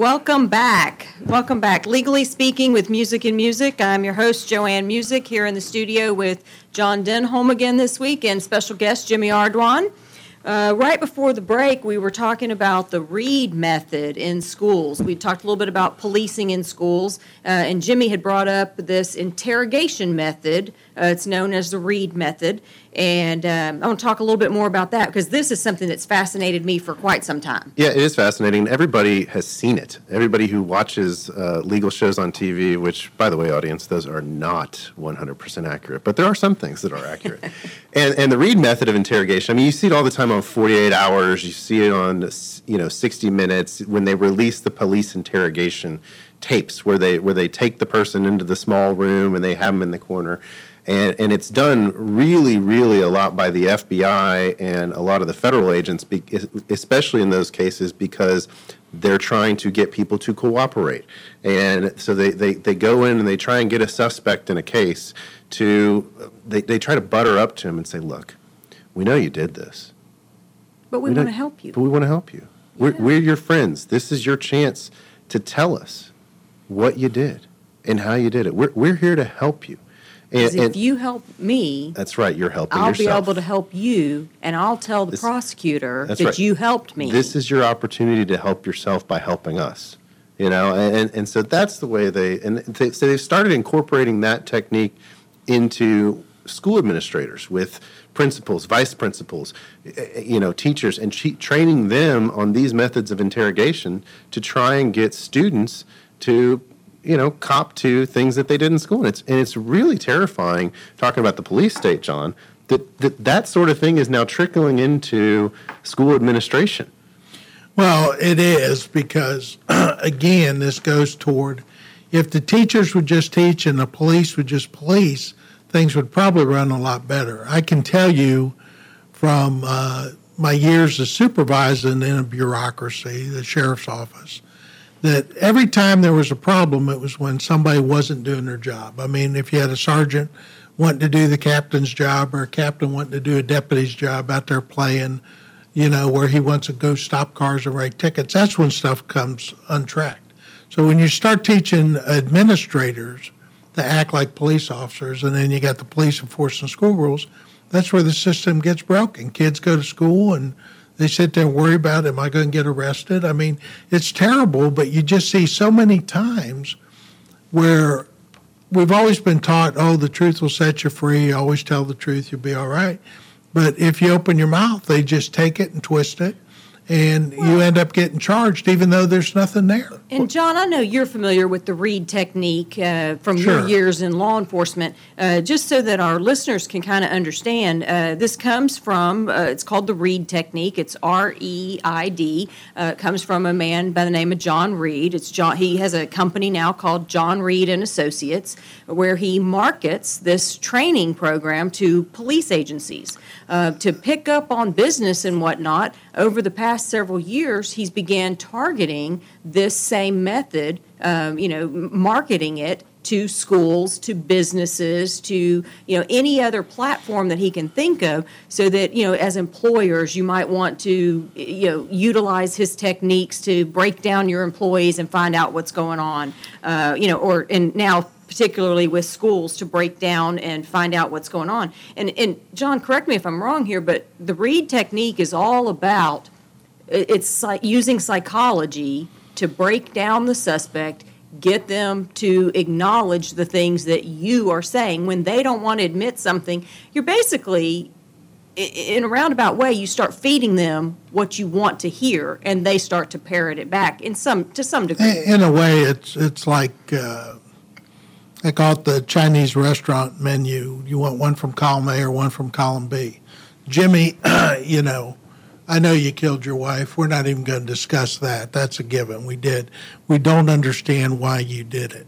Welcome back. Welcome back. Legally Speaking with Musick and Musick. I'm your host, JoAnne Musick, here in the studio with John Denholm again this week and special guest Jimmy Ardoin. Uh, right before the break, we were talking about the Reid method in schools. We talked a little bit about policing in schools, uh, and Jimmy had brought up this interrogation method. Uh, it's known as the Reid method. And um, I want to talk a little bit more about that because this is something that's fascinated me for quite some time. Yeah, it is fascinating. Everybody has seen it. Everybody who watches uh, legal shows on TV, which, by the way, audience, those are not 100% accurate, but there are some things that are accurate. and, and the Reid method of interrogation, I mean, you see it all the time on 48 Hours, you see it on, you know, 60 Minutes when they release the police interrogation tapes where they where they take the person into the small room and they have them in the corner and, and it's done really, really a lot by the FBI and a lot of the federal agents, especially in those cases, because they're trying to get people to cooperate. And so they, they, they go in and they try and get a suspect in a case to, they, they try to butter up to him and say, look, we know you did this. But we, we want to help you. But we want to help you. Yeah. We're, we're your friends. This is your chance to tell us what you did and how you did it. We're, we're here to help you. Because if you help me, that's right, you're helping I'll yourself. be able to help you, and I'll tell the This- prosecutor that right. you helped me. This is your opportunity to help yourself by helping us. You know, and, and so that's the way they and they, so they've started incorporating that technique into school administrators with principals, vice principals, eh, eh, you know, teachers, and training them on these methods of interrogation to try and get students to you know, cop to things that they did in school. And it's, and it's really terrifying, talking about the police state, John, that, that that sort of thing is now trickling into school administration. Well, it is because, again, this goes toward if the teachers would just teach and the police would just police, things would probably run a lot better. I can tell you from uh, my years of supervising in a bureaucracy, the sheriff's office, that every time there was a problem, it was when somebody wasn't doing their job. I mean, if you had a sergeant wanting to do the captain's job or a captain wanting to do a deputy's job out there playing, you know, where he wants to go stop cars and write tickets, that's when stuff comes untracked. So when you start teaching administrators to act like police officers, and then you got the police enforcing school rules, that's where the system gets broken. Kids go to school and they sit there and worry about, am I going to get arrested? I mean, it's terrible, but you just see so many times where we've always been taught, oh, the truth will set you free. Always tell the truth, you'll be all right. But if you open your mouth, they just take it and twist it and well, you end up getting charged even though there's nothing there. And John, I know you're familiar with the Reid technique uh, from sure. your years in law enforcement. Uh, just so that our listeners can kind of understand, uh, this comes from uh, it's called the Reid technique. It's R E I D. Uh, it comes from a man by the name of John Reid. It's John. He has a company now called John Reid and Associates, where he markets this training program to police agencies uh, to pick up on business and whatnot over the past several years, he's began targeting this same method, um, you know, marketing it to schools, to businesses, to you know any other platform that he can think of, so that you know as employers you might want to you know utilize his techniques to break down your employees and find out what's going on, uh, you know, or and now particularly with schools to break down and find out what's going on. And, and John, correct me if I'm wrong here, but the Reid technique is all about it's like using psychology to break down the suspect, get them to acknowledge the things that you are saying. When they don't want to admit something, you're basically in a roundabout way, you start feeding them what you want to hear, and they start to parrot it back in some to some degree. In a way, it's it's like uh, I call it the Chinese restaurant menu. You want one from column A or one from column B. Jimmy, you know, I know you killed your wife. We're not even going to discuss that. That's a given. We did. We don't understand why you did it.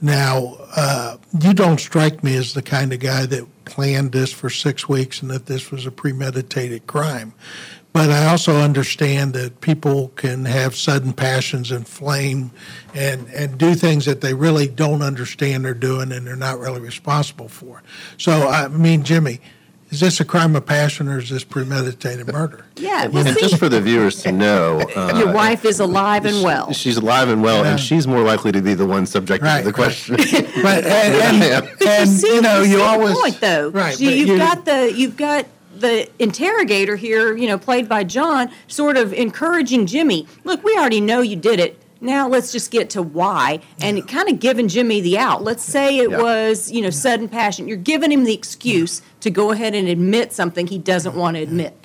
Now, uh, you don't strike me as the kind of guy that planned this for six weeks and that this was a premeditated crime. But I also understand that people can have sudden passions and flame and, and do things that they really don't understand they're doing and they're not really responsible for. So, I mean, Jimmy, is this a crime of passion or is this premeditated murder? Yeah, And well, just for the viewers to know, uh, your wife is alive and well. she's alive and well, Yeah. and she's more likely to be the one subject Right, to the right. question. But and, and, and See, you know see you the always point though. right. You, you've you- got the you've got the interrogator here, you know, played by John, sort of encouraging Jimmy. Look, we already know you did it. Now let's just get to why, and kind of giving Jimmy the out. Let's say it Yeah. was, you know, sudden passion. You're giving him the excuse to go ahead and admit something he doesn't want to admit.